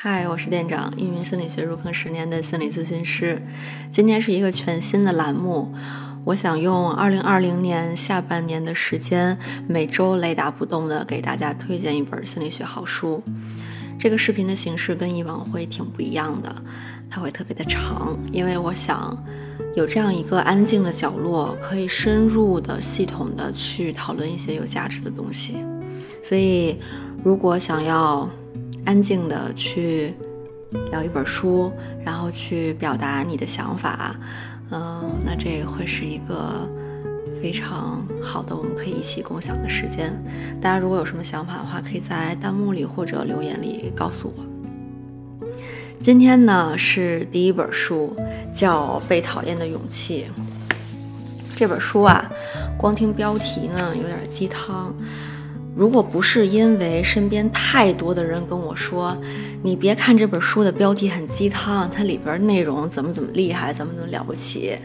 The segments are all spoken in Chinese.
嗨，我是店长，一名心理学入坑十年的心理咨询师。今天是一个全新的栏目，我想用二零二零年下半年的时间，每周雷打不动的给大家推荐一本心理学好书。这个视频的形式跟以往会挺不一样的，它会特别的长，因为我想有这样一个安静的角落，可以深入的、系统的去讨论一些有价值的东西。所以，如果想要安静的去聊一本书，然后去表达你的想法，嗯，那这会是一个非常好的，我们可以一起共享的时间。大家如果有什么想法的话，可以在弹幕里或者留言里告诉我。今天呢是第一本书，叫《被讨厌的勇气》。这本书啊，光听标题呢有点鸡汤。如果不是因为身边太多的人跟我说，你别看这本书的标题很鸡汤，它里边内容怎么怎么厉害，怎么怎么了不起，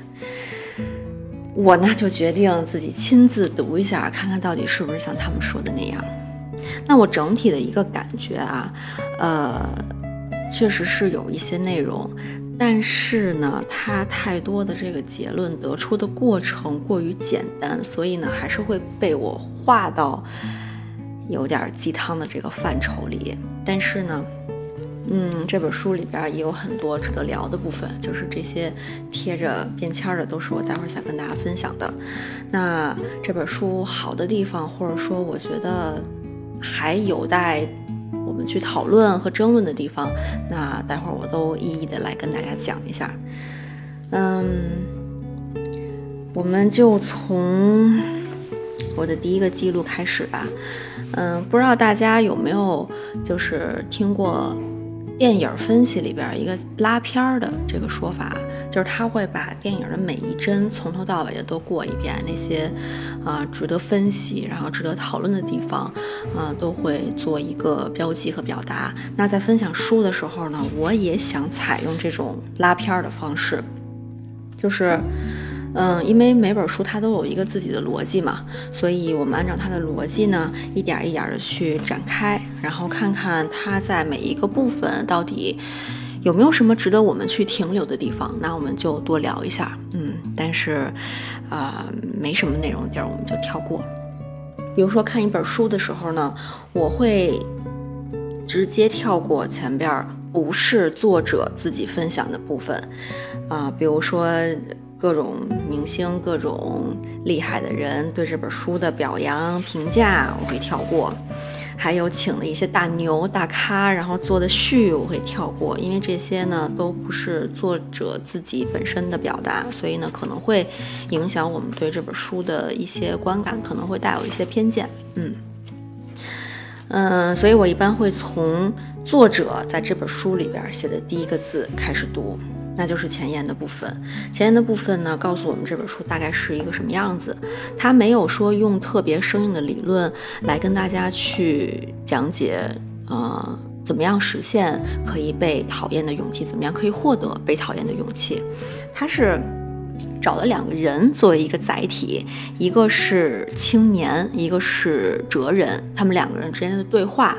我呢就决定自己亲自读一下，看看到底是不是像他们说的那样。那我整体的一个感觉啊，呃，确实是有一些内容，但是呢，它太多的这个结论得出的过程过于简单，所以呢，还是会被我划到。有点鸡汤的这个范畴里，但是呢，嗯，这本书里边也有很多值得聊的部分，就是这些贴着便签的都是我待会儿想跟大家分享的。那这本书好的地方，或者说我觉得还有待我们去讨论和争论的地方，那待会儿我都一一的来跟大家讲一下。嗯，我们就从我的第一个记录开始吧。嗯，不知道大家有没有就是听过电影分析里边一个拉片儿的这个说法，就是他会把电影的每一帧从头到尾的都过一遍，那些啊值得分析然后值得讨论的地方，啊都会做一个标记和表达。那在分享书的时候呢，我也想采用这种拉片儿的方式，就是。嗯因为每本书它都有一个自己的逻辑嘛，所以我们按照它的逻辑呢，一点一点的去展开，然后看看它在每一个部分到底有没有什么值得我们去停留的地方，那我们就多聊一下。嗯，但是啊，没什么内容地儿我们就跳过。比如说看一本书的时候呢，我会直接跳过前边不是作者自己分享的部分啊，比如说。各种明星、各种厉害的人对这本书的表扬评价，我会跳过；还有请了一些大牛大咖，然后做的序，我会跳过，因为这些呢都不是作者自己本身的表达，所以呢可能会影响我们对这本书的一些观感，可能会带有一些偏见。嗯嗯，所以我一般会从作者在这本书里边写的第一个字开始读。那就是前言的部分。前言的部分呢，告诉我们这本书大概是一个什么样子。他没有说用特别生硬的理论来跟大家去讲解，呃，怎么样实现可以被讨厌的勇气，怎么样可以获得被讨厌的勇气。他是。找了两个人作为一个载体，一个是青年，一个是哲人，他们两个人之间的对话，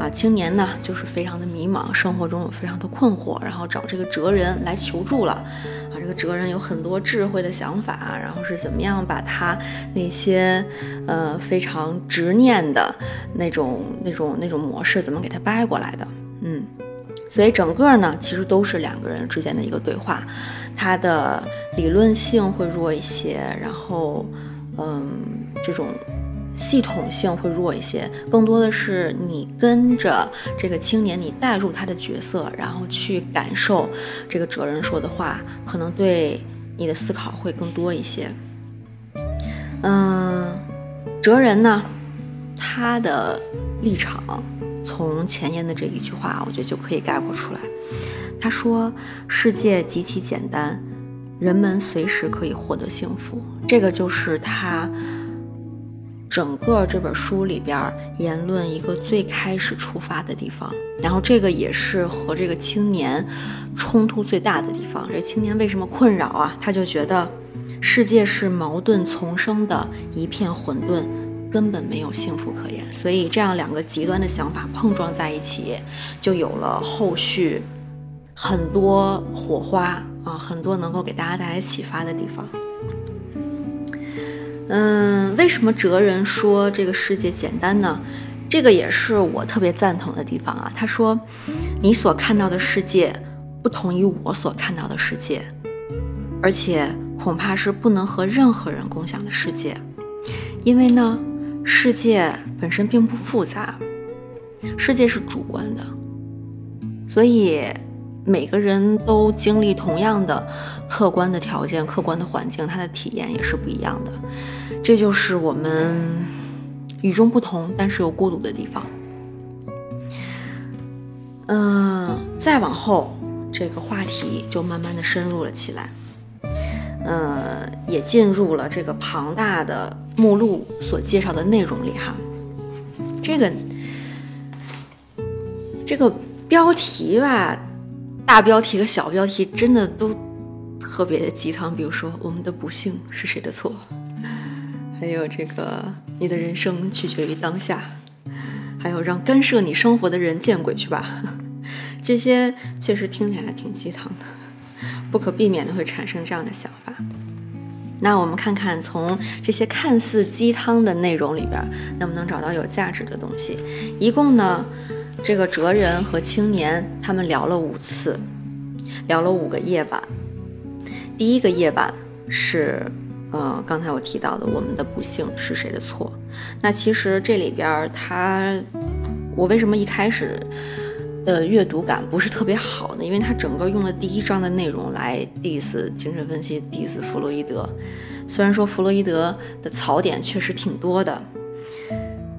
啊，青年呢就是非常的迷茫，生活中有非常的困惑，然后找这个哲人来求助了，啊，这个哲人有很多智慧的想法，然后是怎么样把他那些呃非常执念的那种那种那种模式怎么给他掰过来的，嗯。所以整个呢，其实都是两个人之间的一个对话，它的理论性会弱一些，然后，嗯，这种系统性会弱一些，更多的是你跟着这个青年，你带入他的角色，然后去感受这个哲人说的话，可能对你的思考会更多一些。嗯，哲人呢，他的立场。从前言的这一句话，我觉得就可以概括出来。他说：“世界极其简单，人们随时可以获得幸福。”这个就是他整个这本书里边言论一个最开始出发的地方。然后这个也是和这个青年冲突最大的地方。这青年为什么困扰啊？他就觉得世界是矛盾丛生的一片混沌。根本没有幸福可言。所以这样两个极端的想法碰撞在一起，就有了后续很多火花啊，很多能够给大家带来启发的地方。嗯，为什么哲人说这个世界简单呢？这个也是我特别赞同的地方啊。他说，你所看到的世界不同于我所看到的世界，而且恐怕是不能和任何人共享的世界，因为呢，世界本身并不复杂，世界是主观的，所以每个人都经历同样的客观的条件、客观的环境，他的体验也是不一样的。这就是我们与众不同，但是又孤独的地方。嗯，再往后，这个话题就慢慢的深入了起来，呃，也进入了这个庞大的目录所介绍的内容里哈。这个这个标题吧，大标题和小标题真的都特别的鸡汤，比如说我们的不幸是谁的错？还有这个，你的人生取决于当下，还有让干涉你生活的人见鬼去吧，这些确实听起来挺鸡汤的，不可避免的会产生这样的想法。那我们看看从这些看似鸡汤的内容里边，能不能找到有价值的东西？一共呢，这个哲人和青年他们聊了五次，聊了五个夜晚。第一个夜晚是。呃，刚才我提到的，我们的不幸是谁的错？那其实这里边他，我为什么一开始的阅读感不是特别好呢？因为他整个用了第一章的内容来 diss 精神分析，diss 弗洛伊德。虽然说弗洛伊德的槽点确实挺多的，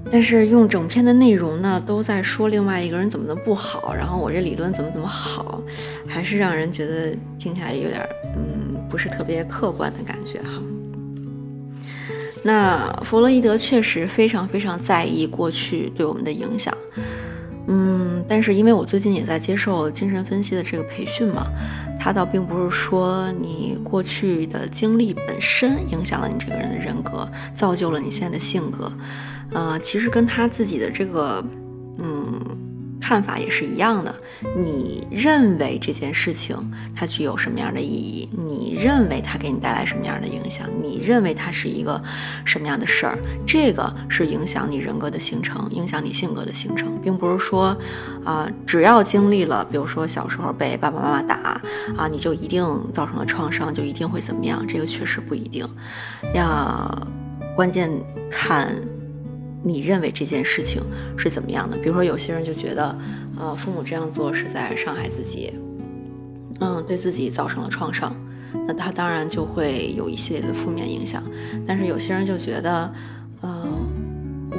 但是用整篇的内容呢，都在说另外一个人怎么的不好，然后我这理论怎么怎么好，还是让人觉得听起来有点嗯，不是特别客观的感觉哈。那弗洛伊德确实非常非常在意过去对我们的影响，嗯，但是因为我最近也在接受精神分析的这个培训嘛，他倒并不是说你过去的经历本身影响了你这个人的人格，造就了你现在的性格，呃，其实跟他自己的这个，嗯。看法也是一样的。你认为这件事情它具有什么样的意义？你认为它给你带来什么样的影响？你认为它是一个什么样的事儿？这个是影响你人格的形成，影响你性格的形成，并不是说，啊，只要经历了，比如说小时候被爸爸妈妈打，啊，你就一定造成了创伤，就一定会怎么样？这个确实不一定。要关键看。你认为这件事情是怎么样的？比如说，有些人就觉得，呃，父母这样做是在伤害自己，嗯，对自己造成了创伤，那他当然就会有一系列的负面影响。但是有些人就觉得，呃，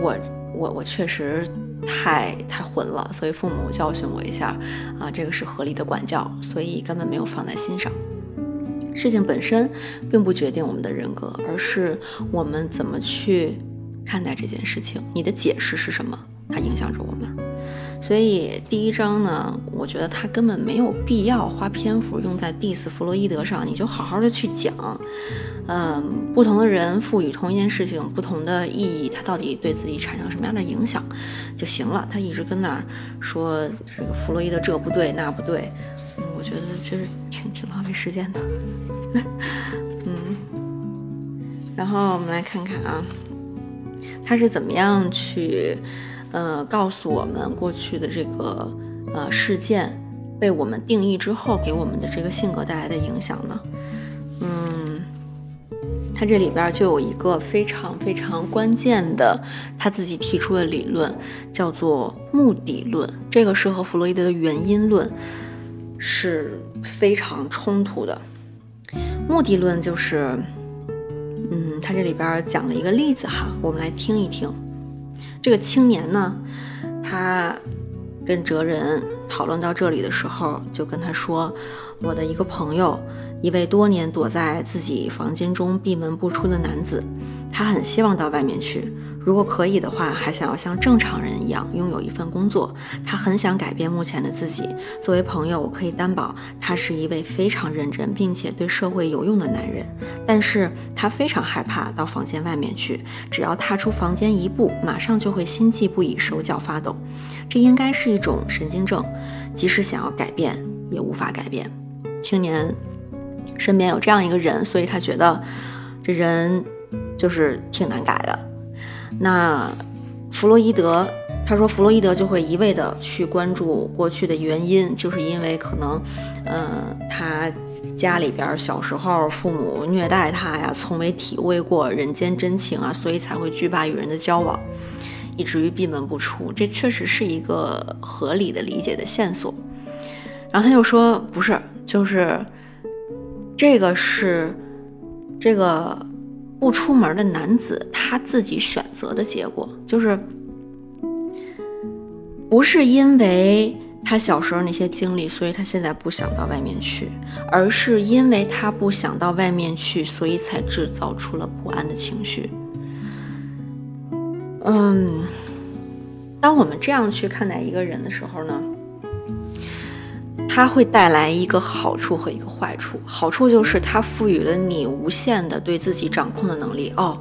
我我我确实太太混了，所以父母教训我一下，啊，这个是合理的管教，所以根本没有放在心上。事情本身并不决定我们的人格，而是我们怎么去。看待这件事情，你的解释是什么？它影响着我们。所以第一章呢，我觉得他根本没有必要花篇幅用在 diss 弗洛伊德上，你就好好的去讲。嗯，不同的人赋予同一件事情不同的意义，他到底对自己产生什么样的影响就行了。他一直跟那儿说这个弗洛伊德这不对那不对，我觉得就是挺挺浪费时间的。嗯，然后我们来看看啊。他是怎么样去，呃，告诉我们过去的这个呃事件被我们定义之后给我们的这个性格带来的影响呢？嗯，他这里边就有一个非常非常关键的他自己提出的理论，叫做目的论。这个是和弗洛伊德的原因论是非常冲突的。目的论就是。嗯，他这里边讲了一个例子哈，我们来听一听。这个青年呢，他跟哲人讨论到这里的时候，就跟他说：“我的一个朋友，一位多年躲在自己房间中闭门不出的男子，他很希望到外面去。如果可以的话，还想要像正常人一样拥有一份工作。他很想改变目前的自己。作为朋友，我可以担保他是一位非常认真并且对社会有用的男人。但是他非常害怕到房间外面去，只要踏出房间一步，马上就会心悸不已，手脚发抖。这应该是一种神经症，即使想要改变，也无法改变。青年身边有这样一个人，所以他觉得这人就是挺难改的。那弗洛伊德他说，弗洛伊德就会一味的去关注过去的原因，就是因为可能，嗯，他家里边小时候父母虐待他呀，从未体会过人间真情啊，所以才会惧怕与人的交往。以至于闭门不出，这确实是一个合理的理解的线索。然后他又说：“不是，就是这个是这个不出门的男子他自己选择的结果，就是不是因为他小时候那些经历，所以他现在不想到外面去，而是因为他不想到外面去，所以才制造出了不安的情绪。”嗯，当我们这样去看待一个人的时候呢，它会带来一个好处和一个坏处。好处就是它赋予了你无限的对自己掌控的能力。哦，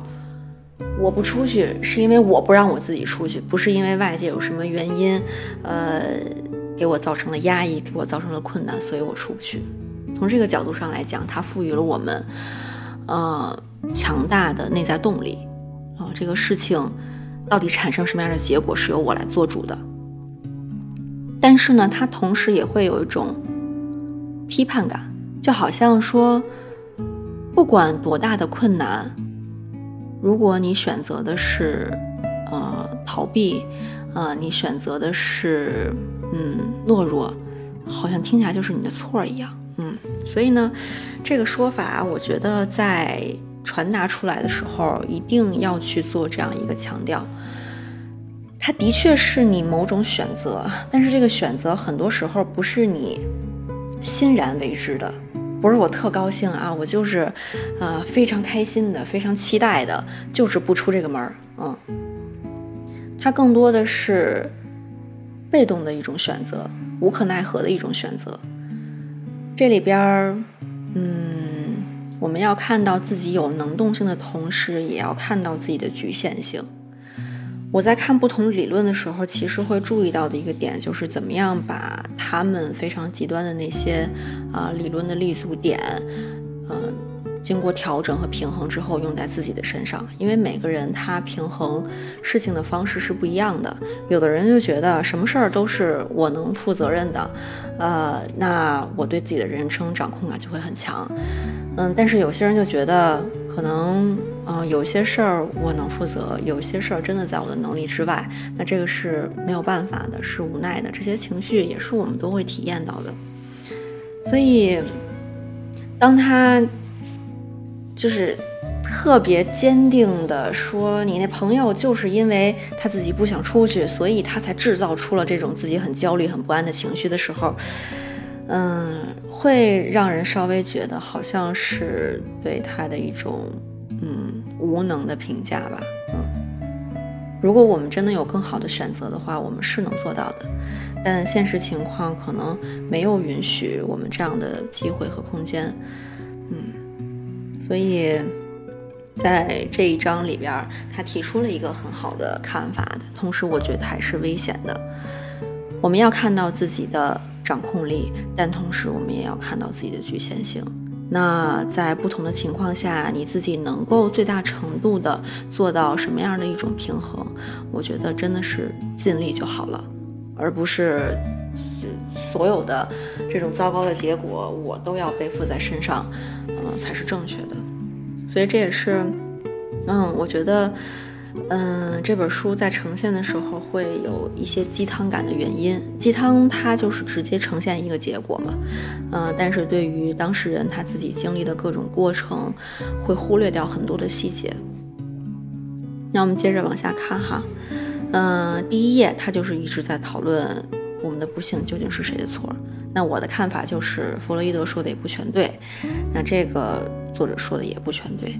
我不出去是因为我不让我自己出去，不是因为外界有什么原因，呃，给我造成了压抑，给我造成了困难，所以我出不去。从这个角度上来讲，它赋予了我们，呃，强大的内在动力。啊，这个事情。到底产生什么样的结果是由我来做主的，但是呢，它同时也会有一种批判感，就好像说，不管多大的困难，如果你选择的是呃逃避，呃，你选择的是嗯懦弱，好像听起来就是你的错一样，嗯，所以呢，这个说法我觉得在。传达出来的时候，一定要去做这样一个强调。它的确是你某种选择，但是这个选择很多时候不是你欣然为之的，不是我特高兴啊，我就是呃非常开心的、非常期待的，就是不出这个门儿。嗯，它更多的是被动的一种选择，无可奈何的一种选择。这里边儿，嗯。我们要看到自己有能动性的同时，也要看到自己的局限性。我在看不同理论的时候，其实会注意到的一个点，就是怎么样把他们非常极端的那些啊理论的立足点，嗯，经过调整和平衡之后，用在自己的身上。因为每个人他平衡事情的方式是不一样的。有的人就觉得什么事儿都是我能负责任的，呃，那我对自己的人生掌控感就会很强。嗯，但是有些人就觉得，可能，嗯，有些事儿我能负责，有些事儿真的在我的能力之外，那这个是没有办法的，是无奈的。这些情绪也是我们都会体验到的。所以，当他就是特别坚定的说，你那朋友就是因为他自己不想出去，所以他才制造出了这种自己很焦虑、很不安的情绪的时候。嗯，会让人稍微觉得好像是对他的一种嗯无能的评价吧。嗯，如果我们真的有更好的选择的话，我们是能做到的。但现实情况可能没有允许我们这样的机会和空间。嗯，所以在这一章里边，他提出了一个很好的看法的，同时我觉得还是危险的。我们要看到自己的。掌控力，但同时我们也要看到自己的局限性。那在不同的情况下，你自己能够最大程度的做到什么样的一种平衡？我觉得真的是尽力就好了，而不是所有的这种糟糕的结果我都要背负在身上，嗯，才是正确的。所以这也是，嗯，我觉得。嗯，这本书在呈现的时候会有一些鸡汤感的原因。鸡汤它就是直接呈现一个结果嘛，嗯，但是对于当事人他自己经历的各种过程，会忽略掉很多的细节。那我们接着往下看哈，嗯，第一页他就是一直在讨论我们的不幸究竟是谁的错。那我的看法就是弗洛伊德说的也不全对，那这个作者说的也不全对。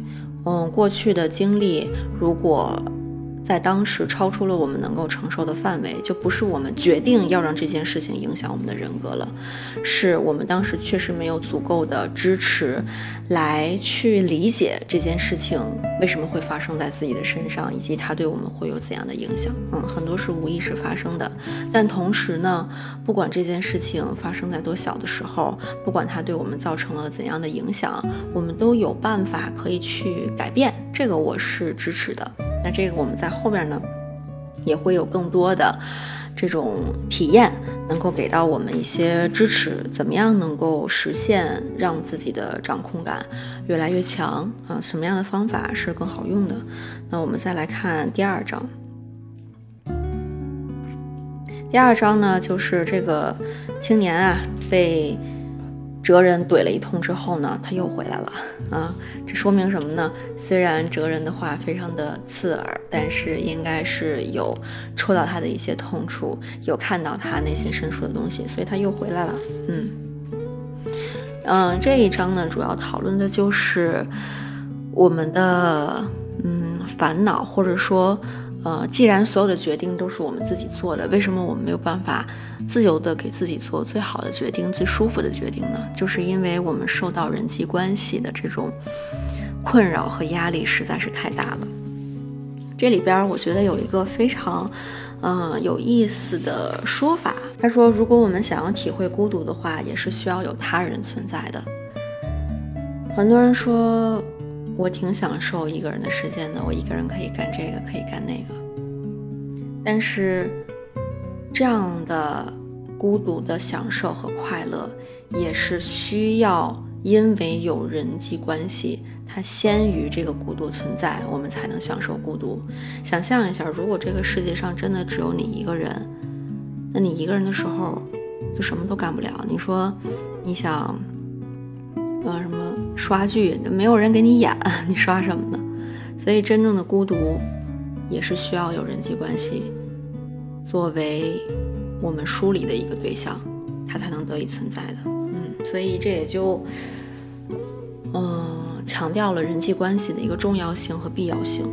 嗯，过去的经历如果在当时超出了我们能够承受的范围，就不是我们决定要让这件事情影响我们的人格了，是我们当时确实没有足够的支持，来去理解这件事情为什么会发生在自己的身上，以及它对我们会有怎样的影响。嗯，很多是无意识发生的，但同时呢，不管这件事情发生在多小的时候，不管它对我们造成了怎样的影响，我们都有办法可以去改变。这个我是支持的。那这个我们在后面呢，也会有更多的这种体验，能够给到我们一些支持，怎么样能够实现让自己的掌控感越来越强啊？什么样的方法是更好用的？那我们再来看第二章。第二章呢，就是这个青年啊被。哲人怼了一通之后呢，他又回来了啊！这说明什么呢？虽然哲人的话非常的刺耳，但是应该是有戳到他的一些痛处，有看到他内心深处的东西，所以他又回来了。嗯嗯，这一章呢，主要讨论的就是我们的嗯烦恼，或者说。呃，既然所有的决定都是我们自己做的，为什么我们没有办法自由的给自己做最好的决定、最舒服的决定呢？就是因为我们受到人际关系的这种困扰和压力实在是太大了。这里边我觉得有一个非常嗯有意思的说法，他说，如果我们想要体会孤独的话，也是需要有他人存在的。很多人说。我挺享受一个人的时间的，我一个人可以干这个，可以干那个。但是，这样的孤独的享受和快乐，也是需要因为有人际关系，它先于这个孤独存在，我们才能享受孤独。想象一下，如果这个世界上真的只有你一个人，那你一个人的时候，就什么都干不了。你说，你想。啊，什么刷剧，没有人给你演，你刷什么呢？所以，真正的孤独也是需要有人际关系作为我们梳理的一个对象，它才能得以存在的。嗯，所以这也就嗯强调了人际关系的一个重要性和必要性。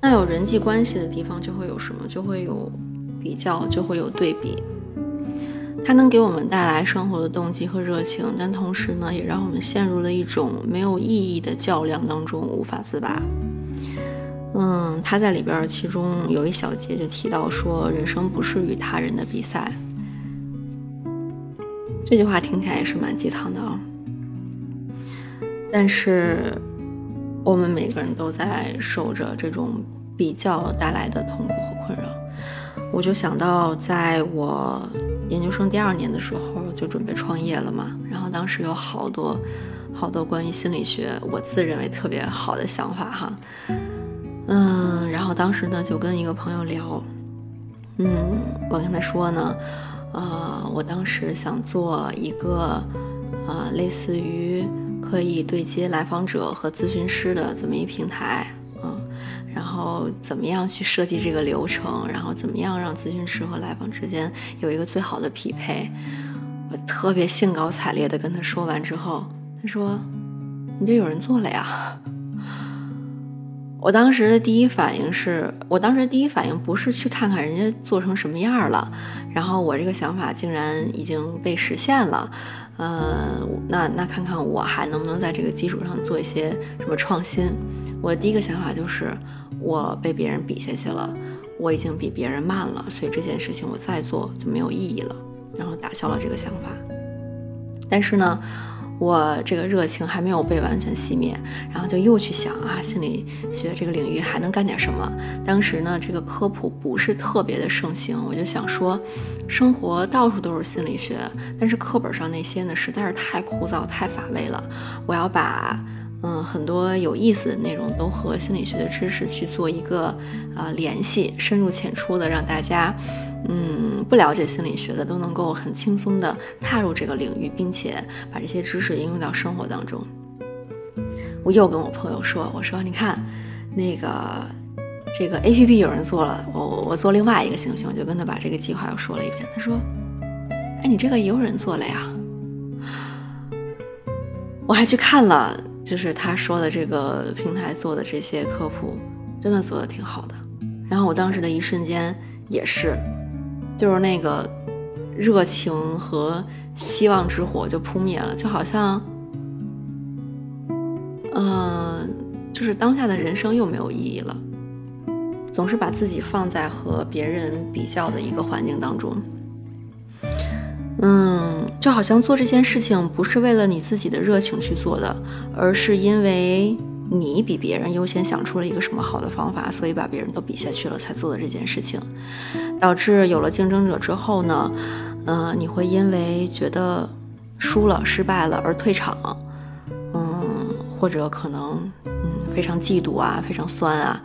那有人际关系的地方就会有什么？就会有。比较就会有对比，它能给我们带来生活的动机和热情，但同时呢，也让我们陷入了一种没有意义的较量当中，无法自拔。嗯，他在里边其中有一小节就提到说，人生不是与他人的比赛。这句话听起来也是蛮鸡汤的啊，但是我们每个人都在受着这种比较带来的痛苦和困扰。我就想到，在我研究生第二年的时候，就准备创业了嘛。然后当时有好多好多关于心理学，我自认为特别好的想法哈。嗯，然后当时呢，就跟一个朋友聊，嗯，我跟他说呢，呃，我当时想做一个，呃，类似于可以对接来访者和咨询师的这么一平台。然后怎么样去设计这个流程？然后怎么样让咨询师和来访之间有一个最好的匹配？我特别兴高采烈地跟他说完之后，他说：“你这有人做了呀！”我当时的第一反应是，我当时第一反应不是去看看人家做成什么样了，然后我这个想法竟然已经被实现了。呃，那那看看我还能不能在这个基础上做一些什么创新？我的第一个想法就是，我被别人比下去了，我已经比别人慢了，所以这件事情我再做就没有意义了，然后打消了这个想法。但是呢。我这个热情还没有被完全熄灭，然后就又去想啊，心理学这个领域还能干点什么？当时呢，这个科普不是特别的盛行，我就想说，生活到处都是心理学，但是课本上那些呢，实在是太枯燥、太乏味了。我要把。嗯，很多有意思的内容都和心理学的知识去做一个呃联系，深入浅出的让大家，嗯，不了解心理学的都能够很轻松的踏入这个领域，并且把这些知识应用到生活当中。我又跟我朋友说，我说你看，那个这个 A P P 有人做了，我我做另外一个行不行？我就跟他把这个计划又说了一遍。他说，哎，你这个也有人做了呀。我还去看了，就是他说的这个平台做的这些科普，真的做的挺好的。然后我当时的一瞬间也是，就是那个热情和希望之火就扑灭了，就好像，嗯，就是当下的人生又没有意义了，总是把自己放在和别人比较的一个环境当中。嗯，就好像做这件事情不是为了你自己的热情去做的，而是因为你比别人优先想出了一个什么好的方法，所以把别人都比下去了才做的这件事情，导致有了竞争者之后呢，嗯，你会因为觉得输了、失败了而退场，嗯，或者可能嗯非常嫉妒啊、非常酸啊，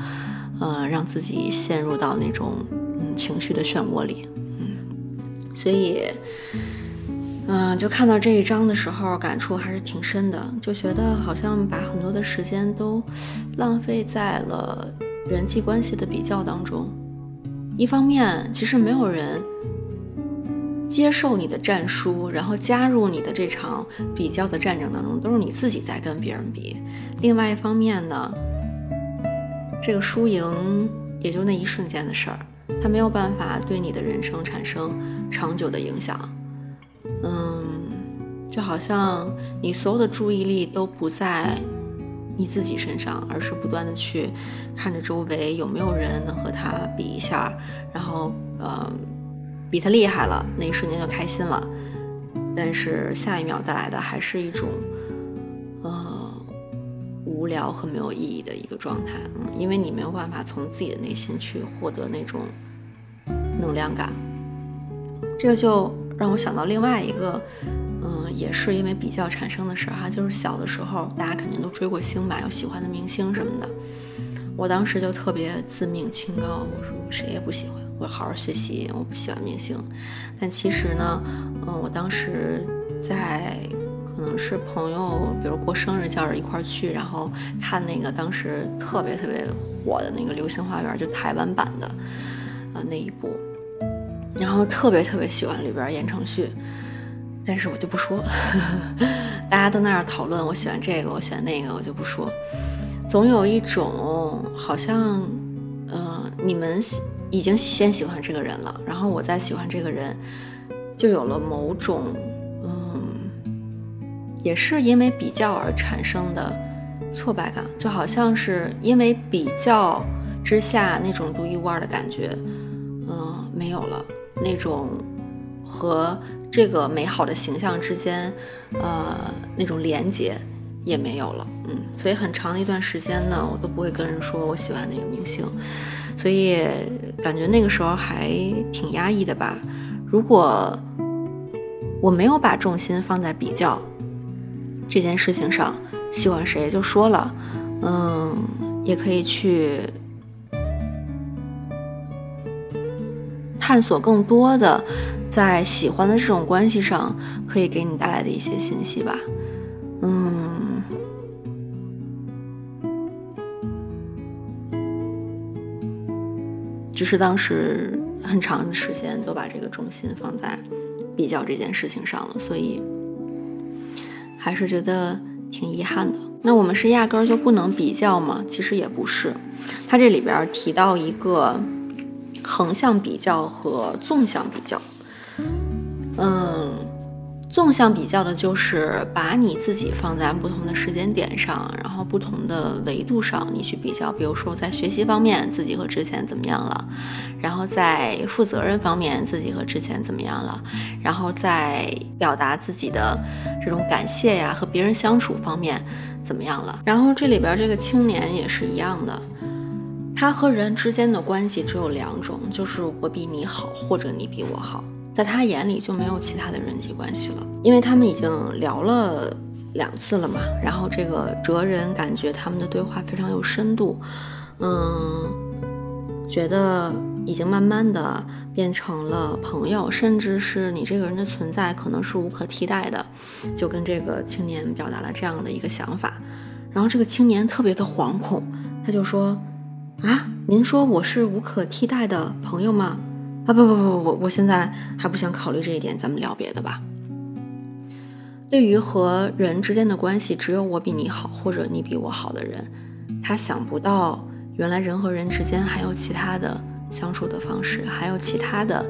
嗯，让自己陷入到那种嗯情绪的漩涡里。所以，嗯，就看到这一章的时候，感触还是挺深的，就觉得好像把很多的时间都浪费在了人际关系的比较当中。一方面，其实没有人接受你的战书，然后加入你的这场比较的战争当中，都是你自己在跟别人比。另外一方面呢，这个输赢也就那一瞬间的事儿。它没有办法对你的人生产生长久的影响，嗯，就好像你所有的注意力都不在你自己身上，而是不断的去看着周围有没有人能和他比一下，然后呃，比他厉害了，那一瞬间就开心了，但是下一秒带来的还是一种，呃。无聊和没有意义的一个状态，嗯，因为你没有办法从自己的内心去获得那种能量感。这个就让我想到另外一个，嗯，也是因为比较产生的事儿哈，就是小的时候大家肯定都追过星吧，有喜欢的明星什么的。我当时就特别自命清高，我说我谁也不喜欢，我好好学习，我不喜欢明星。但其实呢，嗯，我当时在。可能是朋友，比如过生日叫着一块儿去，然后看那个当时特别特别火的那个《流星花园》，就台湾版的，呃那一部，然后特别特别喜欢里边言承旭，但是我就不说，大家都在那儿讨论，我喜欢这个，我喜欢那个，我就不说，总有一种好像，呃，你们已经先喜欢这个人了，然后我再喜欢这个人，就有了某种。嗯也是因为比较而产生的挫败感，就好像是因为比较之下那种独一无二的感觉，嗯，没有了那种和这个美好的形象之间，呃，那种连接也没有了，嗯，所以很长的一段时间呢，我都不会跟人说我喜欢那个明星，所以感觉那个时候还挺压抑的吧。如果我没有把重心放在比较。这件事情上，喜欢谁就说了，嗯，也可以去探索更多的在喜欢的这种关系上可以给你带来的一些信息吧，嗯，只是当时很长的时间都把这个重心放在比较这件事情上了，所以。还是觉得挺遗憾的。那我们是压根儿就不能比较吗？其实也不是。它这里边提到一个横向比较和纵向比较，嗯。纵向比较的就是把你自己放在不同的时间点上，然后不同的维度上，你去比较。比如说在学习方面，自己和之前怎么样了；然后在负责任方面，自己和之前怎么样了；然后在表达自己的这种感谢呀和别人相处方面怎么样了。然后这里边这个青年也是一样的，他和人之间的关系只有两种，就是我比你好，或者你比我好。在他眼里就没有其他的人际关系了，因为他们已经聊了两次了嘛。然后这个哲人感觉他们的对话非常有深度，嗯，觉得已经慢慢的变成了朋友，甚至是你这个人的存在可能是无可替代的，就跟这个青年表达了这样的一个想法。然后这个青年特别的惶恐，他就说：“啊，您说我是无可替代的朋友吗？”啊不不不不，我我现在还不想考虑这一点，咱们聊别的吧。对于和人之间的关系，只有我比你好，或者你比我好的人，他想不到原来人和人之间还有其他的相处的方式，还有其他的，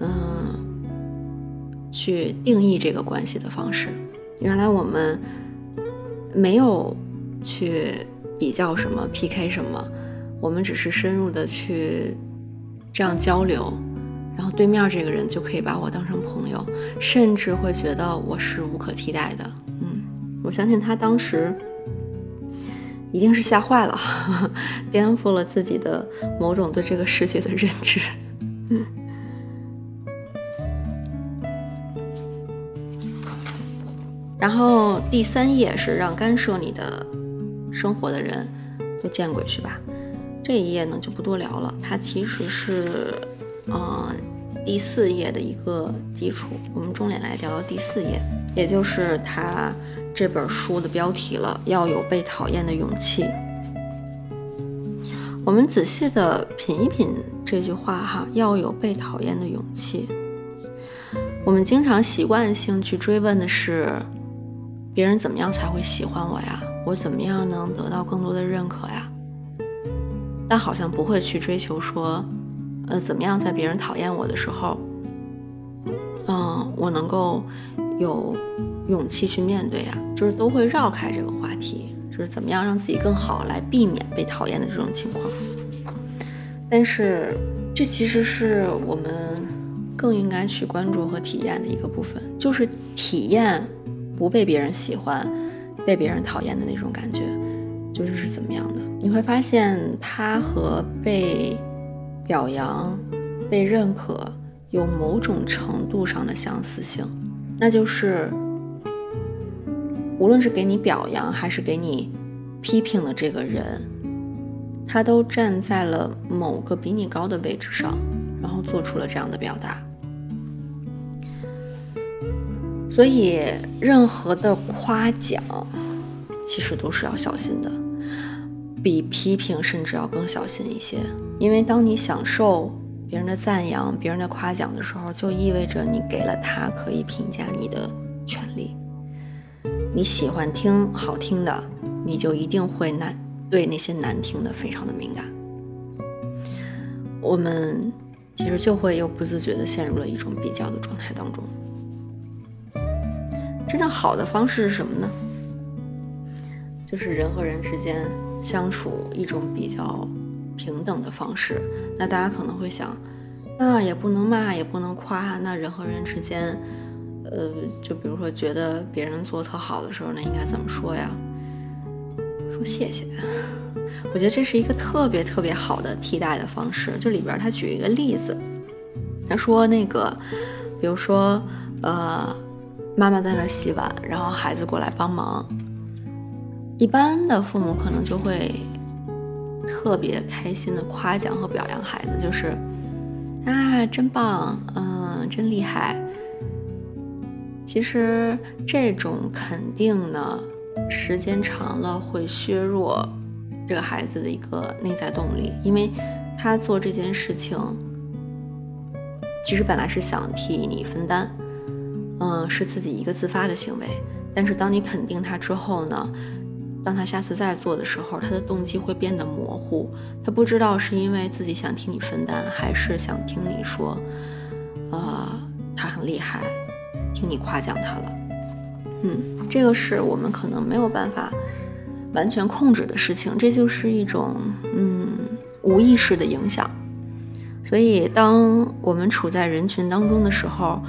嗯，去定义这个关系的方式。原来我们没有去比较什么 PK 什么，我们只是深入的去这样交流。然后对面这个人就可以把我当成朋友，甚至会觉得我是无可替代的。嗯，我相信他当时一定是吓坏了，颠覆了自己的某种对这个世界的认知。然后第三页是让干涉你的生活的人都见鬼去吧。这一页呢就不多聊了，它其实是。嗯，第四页的一个基础，我们重点来聊聊第四页，也就是他这本书的标题了，要有被讨厌的勇气。我们仔细的品一品这句话哈，要有被讨厌的勇气。我们经常习惯性去追问的是，别人怎么样才会喜欢我呀？我怎么样能得到更多的认可呀？但好像不会去追求说。呃，怎么样在别人讨厌我的时候，嗯，我能够有勇气去面对呀？就是都会绕开这个话题，就是怎么样让自己更好来避免被讨厌的这种情况。但是，这其实是我们更应该去关注和体验的一个部分，就是体验不被别人喜欢、被别人讨厌的那种感觉，就是是怎么样的？你会发现，他和被。表扬、被认可有某种程度上的相似性，那就是无论是给你表扬还是给你批评的这个人，他都站在了某个比你高的位置上，然后做出了这样的表达。所以，任何的夸奖其实都是要小心的。比批评甚至要更小心一些，因为当你享受别人的赞扬、别人的夸奖的时候，就意味着你给了他可以评价你的权利。你喜欢听好听的，你就一定会难对那些难听的非常的敏感。我们其实就会又不自觉地陷入了一种比较的状态当中。真正好的方式是什么呢？就是人和人之间。相处一种比较平等的方式，那大家可能会想，那也不能骂，也不能夸，那人和人之间，呃，就比如说觉得别人做特好的时候，那应该怎么说呀？说谢谢。我觉得这是一个特别特别好的替代的方式。就里边他举一个例子，他说那个，比如说，呃，妈妈在那洗碗，然后孩子过来帮忙。一般的父母可能就会特别开心的夸奖和表扬孩子，就是啊，真棒，嗯，真厉害。其实这种肯定呢，时间长了会削弱这个孩子的一个内在动力，因为他做这件事情其实本来是想替你分担，嗯，是自己一个自发的行为，但是当你肯定他之后呢？当他下次再做的时候，他的动机会变得模糊，他不知道是因为自己想听你分担，还是想听你说，啊，他很厉害，听你夸奖他了。嗯，这个是我们可能没有办法完全控制的事情，这就是一种嗯无意识的影响。所以，当我们处在人群当中的时候，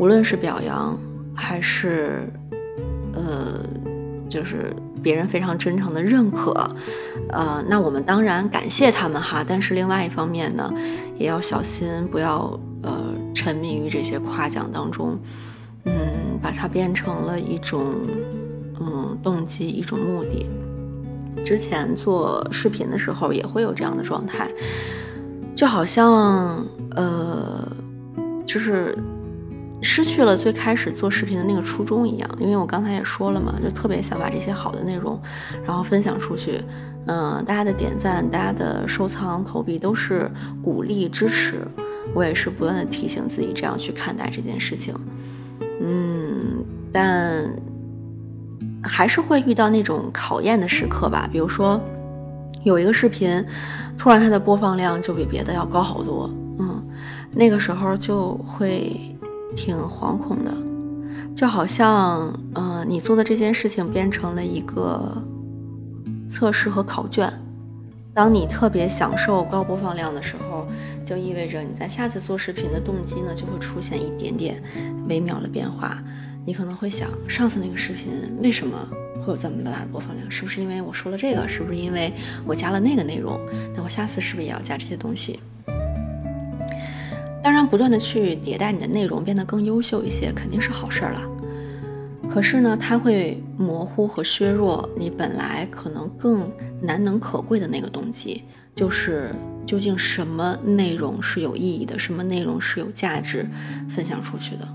无论是表扬还是呃，就是。别人非常真诚的认可，呃，那我们当然感谢他们哈。但是另外一方面呢，也要小心，不要呃沉迷于这些夸奖当中，嗯，把它变成了一种嗯动机，一种目的。之前做视频的时候也会有这样的状态，就好像呃，就是。失去了最开始做视频的那个初衷一样，因为我刚才也说了嘛，就特别想把这些好的内容，然后分享出去。嗯，大家的点赞、大家的收藏、投币都是鼓励支持，我也是不断的提醒自己这样去看待这件事情。嗯，但还是会遇到那种考验的时刻吧。比如说，有一个视频，突然它的播放量就比别的要高好多，嗯，那个时候就会挺惶恐的，就好像，嗯，你做的这件事情变成了一个测试和考卷。当你特别享受高播放量的时候，就意味着你在下次做视频的动机呢就会出现一点点微妙的变化。你可能会想，上次那个视频为什么会有这么大的播放量？是不是因为我说了这个？是不是因为我加了那个内容？那我下次是不是也要加这些东西？当然，不断的去迭代你的内容，变得更优秀一些，肯定是好事儿了。可是呢，它会模糊和削弱你本来可能更难能可贵的那个动机，就是究竟什么内容是有意义的，什么内容是有价值分享出去的，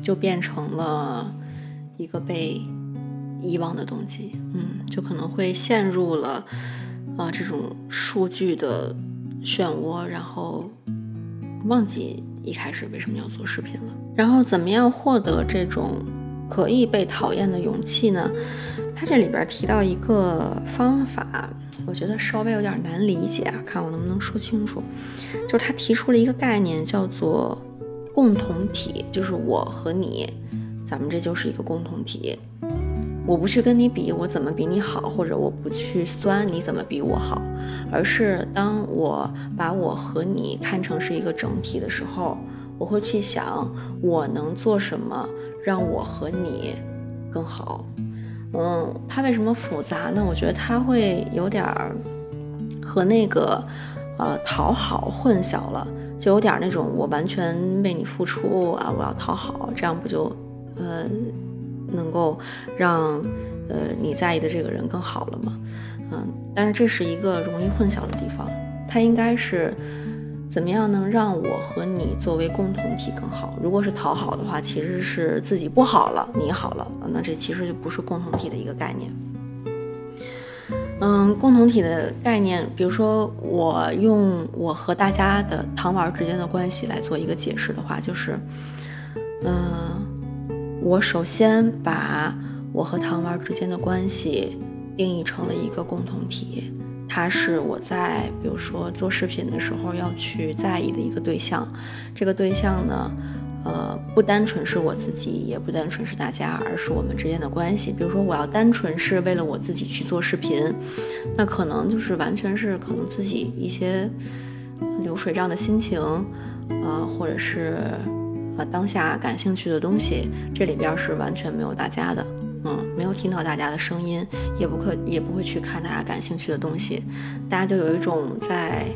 就变成了一个被遗忘的动机。嗯，就可能会陷入了啊这种数据的漩涡，然后忘记一开始为什么要做视频了，然后怎么样获得这种。可以被讨厌的勇气呢？他这里边提到一个方法，我觉得稍微有点难理解啊，看我能不能说清楚。就是他提出了一个概念，叫做共同体，就是我和你，咱们这就是一个共同体。我不去跟你比，我怎么比你好，或者我不去酸你怎么比我好，而是当我把我和你看成是一个整体的时候，我会去想我能做什么。让我和你更好，嗯，它为什么复杂呢？我觉得它会有点儿和那个呃讨好混淆了，就有点那种我完全为你付出啊，我要讨好，这样不就呃能够让呃你在意的这个人更好了吗？嗯，但是这是一个容易混淆的地方，它应该是。怎么样能让我和你作为共同体更好？如果是讨好的话，其实是自己不好了，你好了，那这其实就不是共同体的一个概念。嗯，共同体的概念，比如说我用我和大家的糖丸之间的关系来做一个解释的话，就是，嗯，我首先把我和糖丸之间的关系定义成了一个共同体。他是我在比如说做视频的时候要去在意的一个对象，这个对象呢，呃，不单纯是我自己，也不单纯是大家，而是我们之间的关系。比如说我要单纯是为了我自己去做视频，那可能就是完全是可能自己一些流水账的心情，啊，或者是啊当下感兴趣的东西，这里边是完全没有大家的。嗯，没有听到大家的声音，也不可也不会去看大家感兴趣的东西，大家就有一种在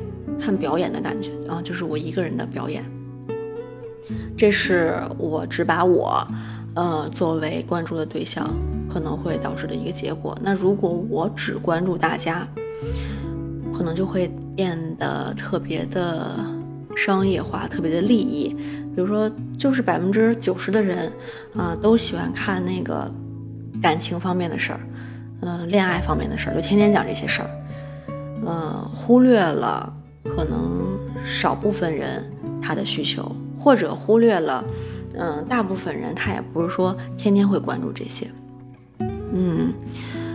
看表演的感觉啊，就是我一个人的表演。这是我只把我，呃，作为关注的对象可能会导致的一个结果。那如果我只关注大家，可能就会变得特别的商业化，特别的利益。比如说，就是百分之九十的人啊，都喜欢看那个。感情方面的事儿，嗯，恋爱方面的事儿，就天天讲这些事儿，嗯，忽略了可能少部分人他的需求，或者忽略了，嗯，大部分人他也不是说天天会关注这些，嗯，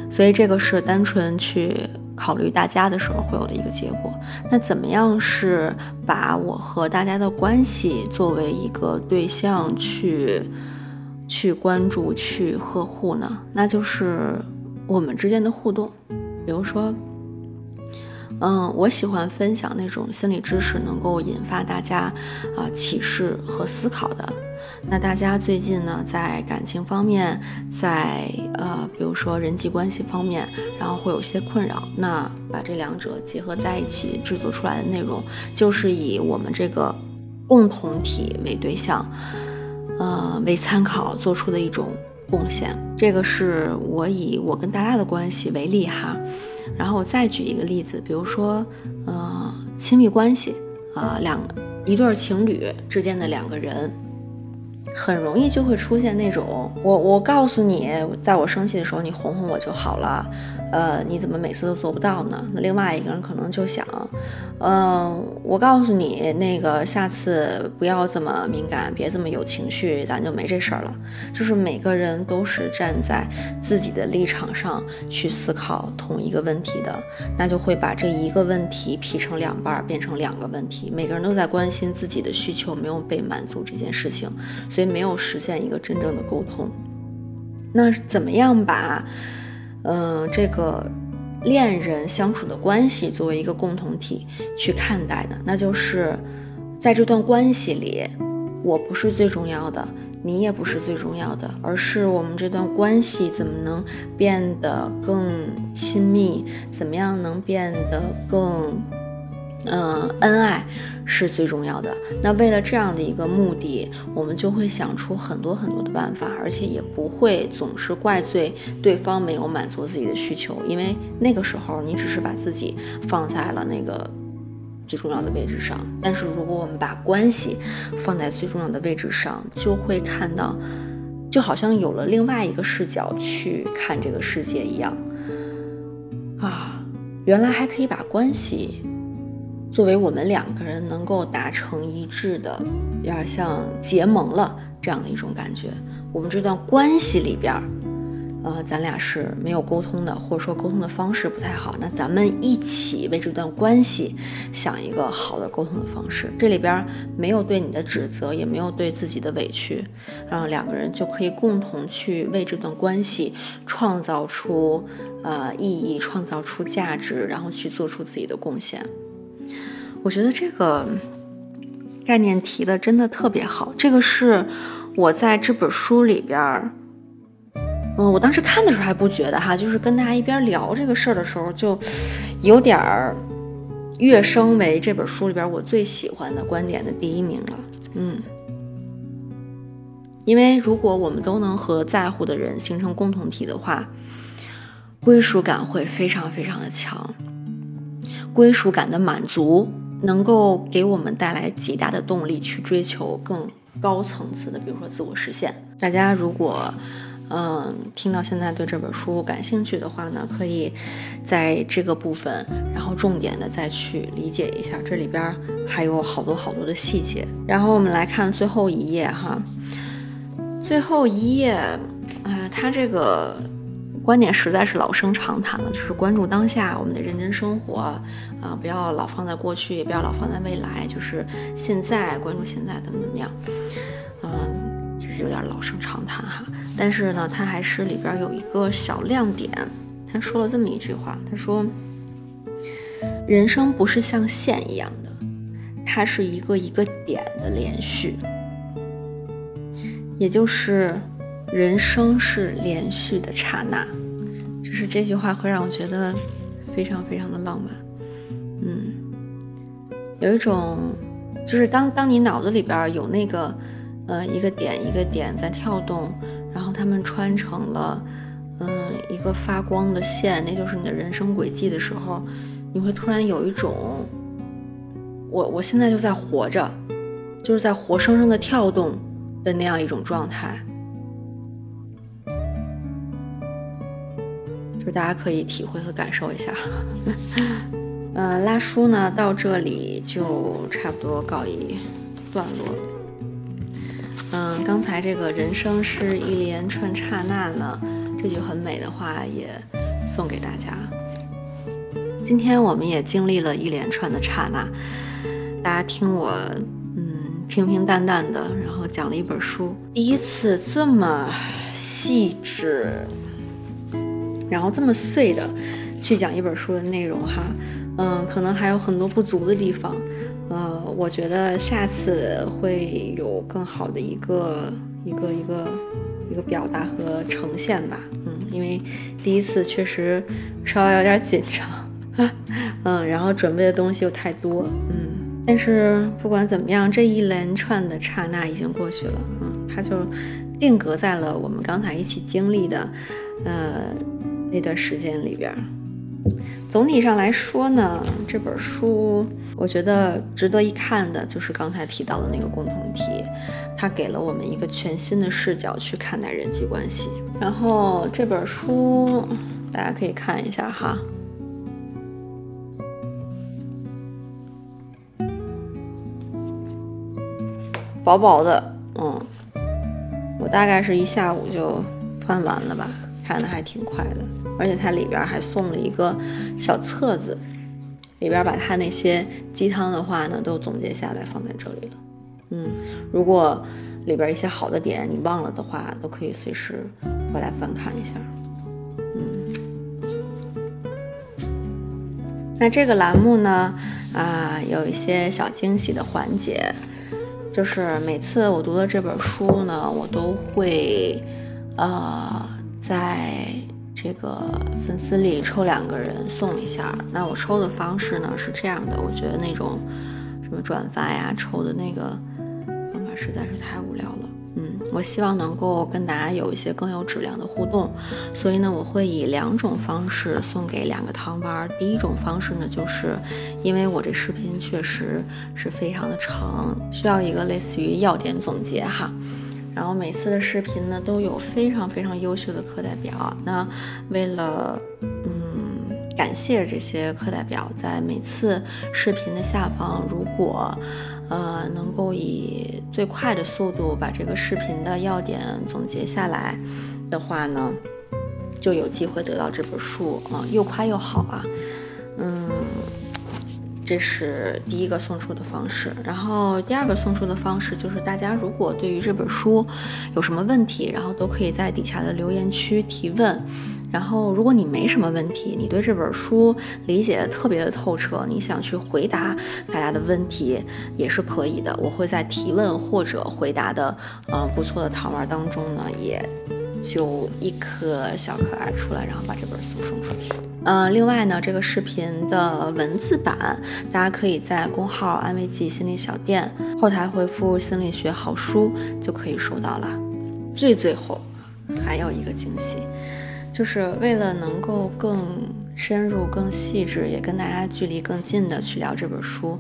所以这个是单纯去考虑大家的时候会有的一个结果。那怎么样是把我和大家的关系作为一个对象去？去关注、去呵护呢？那就是我们之间的互动。比如说，嗯，我喜欢分享那种心理知识，能够引发大家啊启示和思考的。那大家最近呢，在感情方面，在呃，比如说人际关系方面，然后会有些困扰。那把这两者结合在一起制作出来的内容，就是以我们这个共同体为对象。呃，为参考做出的一种贡献，这个是我以我跟大家的关系为例哈，然后我再举一个例子，比如说，呃，亲密关系啊，两一对情侣之间的两个人，很容易就会出现那种，我我告诉你，在我生气的时候，你哄哄我就好了，呃，你怎么每次都做不到呢？那另外一个人可能就想，嗯，我告诉你，那个下次不要这么敏感，别这么有情绪，咱就没这事儿了。就是每个人都是站在自己的立场上去思考同一个问题的，那就会把这一个问题劈成两半，变成两个问题。每个人都在关心自己的需求没有被满足这件事情，所以没有实现一个真正的沟通。那怎么样把？嗯，这个恋人相处的关系作为一个共同体去看待的，那就是在这段关系里，我不是最重要的，你也不是最重要的，而是我们这段关系怎么能变得更亲密，怎么样能变得更。嗯，恩爱是最重要的。那为了这样的一个目的，我们就会想出很多很多的办法，而且也不会总是怪罪对方没有满足自己的需求，因为那个时候你只是把自己放在了那个最重要的位置上。但是如果我们把关系放在最重要的位置上，就会看到，就好像有了另外一个视角去看这个世界一样。啊，原来还可以把关系。作为我们两个人能够达成一致的，有点像结盟了这样的一种感觉。我们这段关系里边，呃，咱俩是没有沟通的，或者说沟通的方式不太好。那咱们一起为这段关系想一个好的沟通的方式。这里边没有对你的指责，也没有对自己的委屈，然后两个人就可以共同去为这段关系创造出呃意义，创造出价值，然后去做出自己的贡献。我觉得这个概念提的真的特别好。这个是我在这本书里边儿，嗯，我当时看的时候还不觉得哈，就是跟大家一边聊这个事儿的时候，就有点儿跃升为这本书里边我最喜欢的观点的第一名了。嗯，因为如果我们都能和在乎的人形成共同体的话，归属感会非常非常的强，归属感的满足。能够给我们带来极大的动力，去追求更高层次的，比如说自我实现。大家如果嗯听到现在对这本书感兴趣的话呢，可以在这个部分，然后重点的再去理解一下，这里边还有好多好多的细节。然后我们来看最后一页哈，最后一页，哎，它这个。观点实在是老生常谈了，就是关注当下，我们得认真生活啊，不要老放在过去，也不要老放在未来，就是现在关注现在怎么怎么样，嗯，就是有点老生常谈哈。但是呢，它还是里边有一个小亮点，他说了这么一句话，他说：“人生不是像线一样的，它是一个一个点的连续，也就是。”人生是连续的刹那，就是这句话会让我觉得非常非常的浪漫。嗯，有一种，就是当当你脑子里边有那个，呃，一个点一个点在跳动，然后他们穿成了，嗯，一个发光的线，那就是你的人生轨迹的时候，你会突然有一种，我我现在就在活着，就是在活生生的跳动的那样一种状态。就是大家可以体会和感受一下。嗯，拉书呢到这里就差不多告一段落了。嗯，刚才这个人生是一连串刹那呢，这句很美的话也送给大家。今天我们也经历了一连串的刹那，大家听我嗯平平淡淡的，然后讲了一本书，第一次这么细致。然后这么碎的去讲一本书的内容哈，嗯，可能还有很多不足的地方，呃，我觉得下次会有更好的一个一个一个一个表达和呈现吧，嗯，因为第一次确实稍微有点紧张，嗯，然后准备的东西又太多，嗯，但是不管怎么样，这一连串的刹那已经过去了，嗯，它就定格在了我们刚才一起经历的，呃。那段时间里边，总体上来说呢，这本书我觉得值得一看的，就是刚才提到的那个共同体，它给了我们一个全新的视角去看待人际关系。然后这本书大家可以看一下哈，薄薄的，嗯，我大概是一下午就翻完了吧，看的还挺快的，而且它里边还送了一个小册子，里边把它那些鸡汤的话呢都总结下来放在这里了，嗯，如果里边一些好的点你忘了的话，都可以随时回来翻看一下。嗯那这个栏目呢，啊，有一些小惊喜的环节，就是每次我读的这本书呢，我都会，呃，在这个粉丝里抽两个人送一下。那我抽的方式呢是这样的，我觉得那种什么转发呀、抽的那个方法实在是太无聊了。嗯，我希望能够跟大家有一些更有质量的互动，所以呢，我会以两种方式送给两个糖丸。第一种方式呢，就是因为我这视频确实是非常的长，需要一个类似于要点总结哈。然后每次的视频呢都有非常非常优秀的课代表，那为了嗯感谢这些课代表，在每次视频的下方，如果呃，能够以最快的速度把这个视频的要点总结下来的话呢，就有机会得到这本书啊，又快又好啊。嗯，这是第一个送出的方式。然后第二个送出的方式就是，大家如果对于这本书有什么问题，然后都可以在底下的留言区提问。然后，如果你没什么问题，你对这本书理解特别的透彻，你想去回答大家的问题也是可以的。我会在提问或者回答的呃不错的糖丸当中呢，也就一颗小可爱出来，然后把这本书送出去。嗯，另外呢，这个视频的文字版，大家可以在公号“安慰剂心理小店”后台回复“心理学好书”就可以收到了。最最后还有一个惊喜。就是为了能够更深入、更细致，也跟大家距离更近的去聊这本书，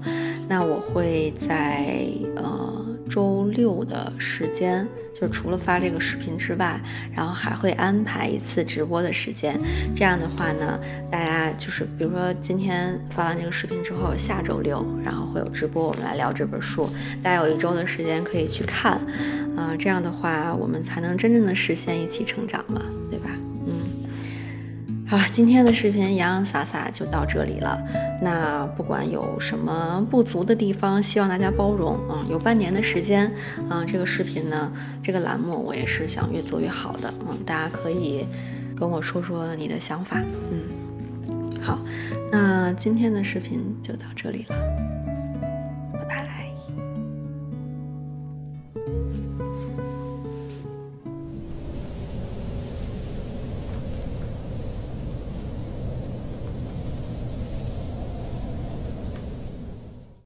那我会在呃周六的时间，就除了发这个视频之外，然后还会安排一次直播的时间。这样的话呢，大家就是比如说今天发完这个视频之后，下周六然后会有直播，我们来聊这本书，大家有一周的时间可以去看，啊，这样的话我们才能真正的实现一起成长嘛，对吧？好，今天的视频洋洋洒洒就到这里了。那不管有什么不足的地方，希望大家包容嗯。有半年的时间，嗯，这个视频呢，这个栏目我也是想越做越好的。嗯，大家可以跟我说说你的想法。嗯，好，那今天的视频就到这里了，